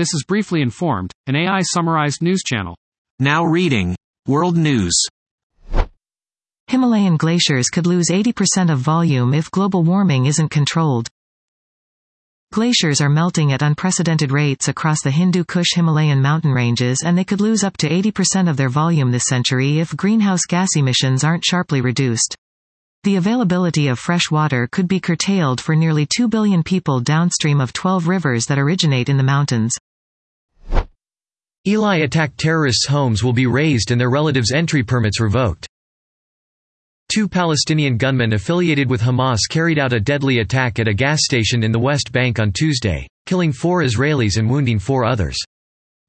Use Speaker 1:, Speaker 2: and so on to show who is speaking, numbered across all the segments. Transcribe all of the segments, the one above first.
Speaker 1: This is Briefly Informed, an AI summarized news channel.
Speaker 2: Now reading World News.
Speaker 3: Himalayan glaciers could lose 80% of volume if global warming isn't controlled. Glaciers are melting at unprecedented rates across the Hindu Kush Himalayan mountain ranges and they could lose up to 80% of their volume this century if greenhouse gas emissions aren't sharply reduced. The availability of fresh water could be curtailed for nearly 2 billion people downstream of 12 rivers that originate in the mountains.
Speaker 4: Eli attacked terrorists' homes will be razed and their relatives' entry permits revoked. Two Palestinian gunmen affiliated with Hamas carried out a deadly attack at a gas station in the West Bank on Tuesday, killing four Israelis and wounding four others.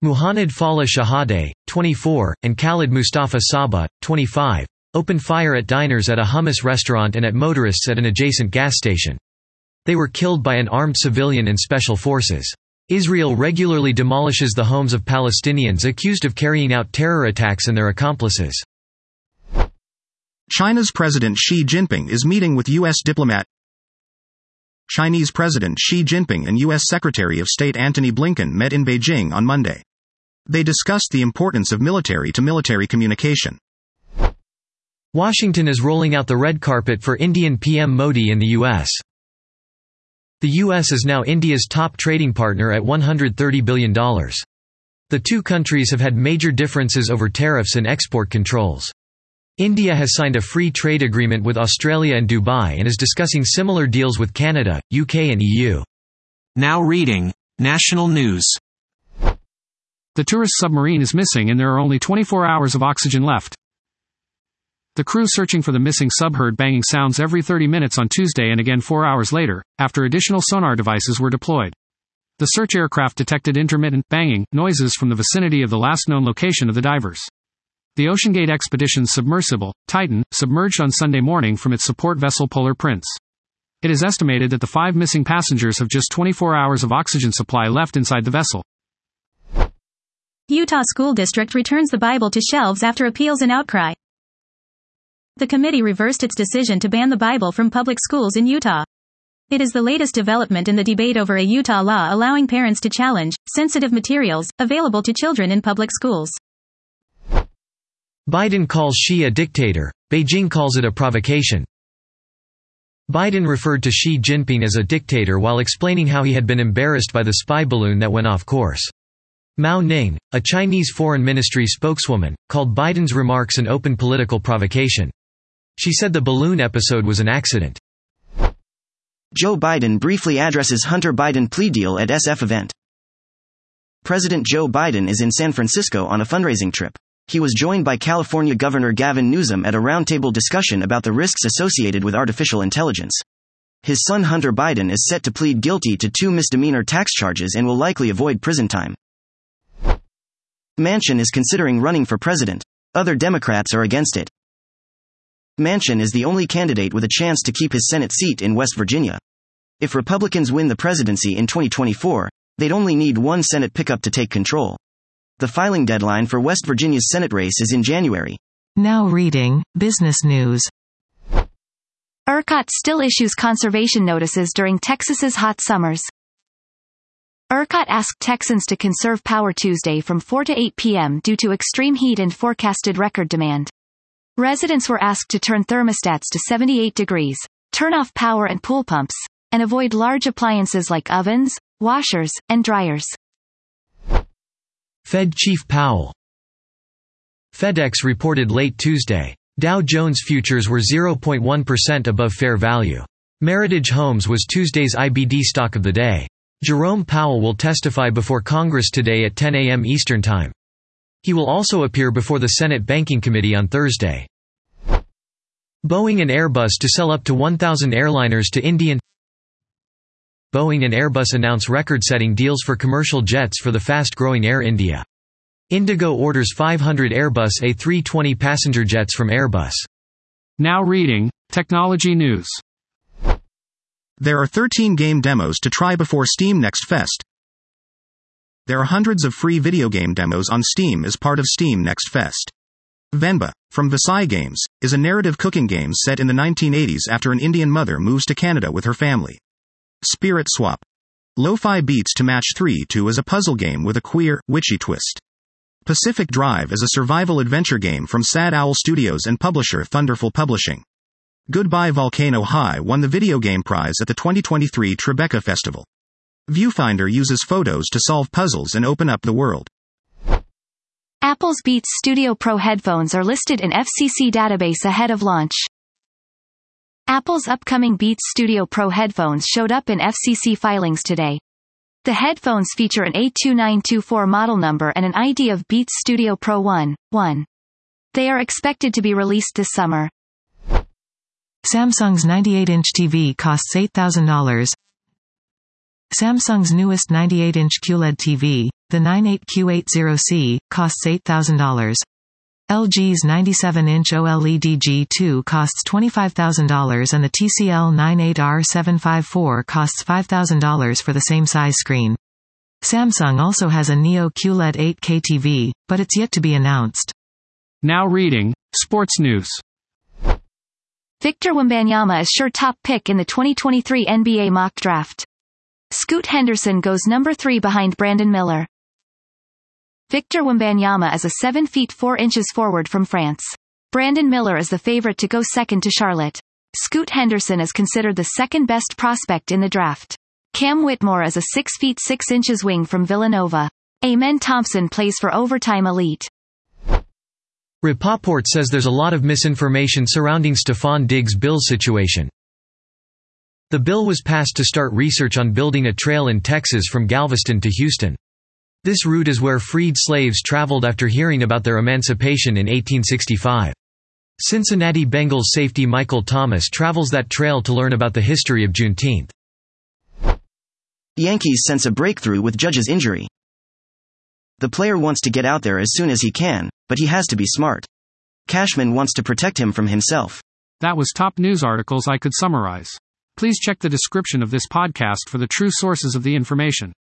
Speaker 4: Muhannad Fallah Shahadeh, 24, and Khalid Mustafa Saba, 25, opened fire at diners at a hummus restaurant and at motorists at an adjacent gas station. They were killed by an armed civilian and special forces. Israel regularly demolishes the homes of Palestinians accused of carrying out terror attacks and their accomplices.
Speaker 5: China's President Xi Jinping is meeting with U.S. diplomat. Chinese President Xi Jinping and U.S. Secretary of State Antony Blinken met in Beijing on Monday. They discussed the importance of military to military communication.
Speaker 4: Washington is rolling out the red carpet for Indian PM Modi in the U.S. The U.S. is now India's top trading partner at $130 billion. The two countries have had major differences over tariffs and export controls. India has signed a free trade agreement with Australia and Dubai and is discussing similar deals with Canada, UK and EU.
Speaker 2: Now reading National News.
Speaker 1: The tourist submarine is missing and there are only 24 hours of oxygen left. The crew searching for the missing sub heard banging sounds every 30 minutes on Tuesday and again four hours later, after additional sonar devices were deployed. The search aircraft detected intermittent, banging, noises from the vicinity of the last known location of the divers. The OceanGate Expedition's submersible, Titan, submerged on Sunday morning from its support vessel Polar Prince. It is estimated that the five missing passengers have just 24 hours of oxygen supply left inside the vessel.
Speaker 6: Utah School District returns the Bible to shelves after appeals and outcry. The committee reversed its decision to ban the Bible from public schools in Utah. It is the latest development in the debate over a Utah law allowing parents to challenge sensitive materials available to children in public schools.
Speaker 4: Biden calls Xi a dictator. Beijing calls it a provocation. Biden referred to Xi Jinping as a dictator while explaining how he had been embarrassed by the spy balloon that went off course. Mao Ning, a Chinese foreign ministry spokeswoman, called Biden's remarks an open political provocation. She said the balloon episode was an accident.
Speaker 7: Joe Biden briefly addresses Hunter Biden plea deal at SF event. President Joe Biden is in San Francisco on a fundraising trip. He was joined by California Governor Gavin Newsom at a roundtable discussion about the risks associated with artificial intelligence. His son Hunter Biden is set to plead guilty to two misdemeanor tax charges and will likely avoid prison time. Manchin is considering running for president. Other Democrats are against it. Manchin is the only candidate with a chance to keep his Senate seat in West Virginia. If Republicans win the presidency in 2024, they'd only need one Senate pickup to take control. The filing deadline for West Virginia's Senate race is in January.
Speaker 3: Now reading Business News.
Speaker 8: ERCOT still issues conservation notices during Texas's hot summers. ERCOT asked Texans to conserve power Tuesday from 4 to 8 p.m. due to extreme heat and forecasted record demand. Residents were asked to turn thermostats to 78 degrees, turn off power and pool pumps, and avoid large appliances like ovens, washers, and dryers.
Speaker 4: Fed Chief Powell FedEx reported late Tuesday. Dow Jones futures were 0.1% above fair value. Meritage Homes was Tuesday's IBD stock of the day. Jerome Powell will testify before Congress today at 10 a.m. Eastern Time. He will also appear before the Senate Banking Committee on Thursday. Boeing and Airbus to sell up to 1,000 airliners to Indian Boeing and Airbus announce record-setting deals for commercial jets for the fast-growing Air India. Indigo orders 500 Airbus A320 passenger jets from Airbus.
Speaker 1: Now reading Technology News.
Speaker 5: There are 13 game demos to try before Steam Next Fest. There are hundreds of free video game demos on Steam as part of Steam Next Fest. Venba, from Visai Games, is a narrative cooking game set in the 1980s after an Indian mother moves to Canada with her family. Spirit Swap, Lo-Fi Beats to Match 3-2 is a puzzle game with a queer, witchy twist. Pacific Drive is a survival adventure game from Sad Owl Studios and publisher Thunderful Publishing. Goodbye Volcano High won the video game prize at the 2023 Tribeca Festival. Viewfinder uses photos to solve puzzles and open up the world.
Speaker 8: Apple's Beats Studio Pro headphones are listed in FCC database ahead of launch. Apple's upcoming Beats Studio Pro headphones showed up in FCC filings today. The headphones feature an A2924 model number and an ID of Beats Studio Pro 1, 1. They are expected to be released this summer.
Speaker 3: Samsung's 98-inch TV costs $8,000. Samsung's newest 98-inch QLED TV, the 98Q80C, costs $8,000. LG's 97-inch OLED G2 costs $25,000 and the TCL 98R754 costs $5,000 for the same size screen. Samsung also has a Neo QLED 8K TV, but it's yet to be announced.
Speaker 1: Now reading, Sports News.
Speaker 8: Victor Wembanyama is sure top pick in the 2023 NBA mock draft. Scoot Henderson goes number 3 behind Brandon Miller. Victor Wembanyama is a 7 feet 4 inches forward from France. Brandon Miller is the favorite to go second to Charlotte. Scoot Henderson is considered the second best prospect in the draft. Cam Whitmore is a 6 feet 6 inches wing from Villanova. Amen Thompson plays for Overtime Elite.
Speaker 4: Rapoport says there's a lot of misinformation surrounding Stefon Diggs' bill situation. The bill was passed to start research on building a trail in Texas from Galveston to Houston. This route is where freed slaves traveled after hearing about their emancipation in 1865. Cincinnati Bengals safety Michael Thomas travels that trail to learn about the history of Juneteenth.
Speaker 7: Yankees sense a breakthrough with Judge's injury. The player wants to get out there as soon as he can, but he has to be smart. Cashman wants to protect him from himself.
Speaker 1: That was top news articles I could summarize. Please check the description of this podcast for the true sources of the information.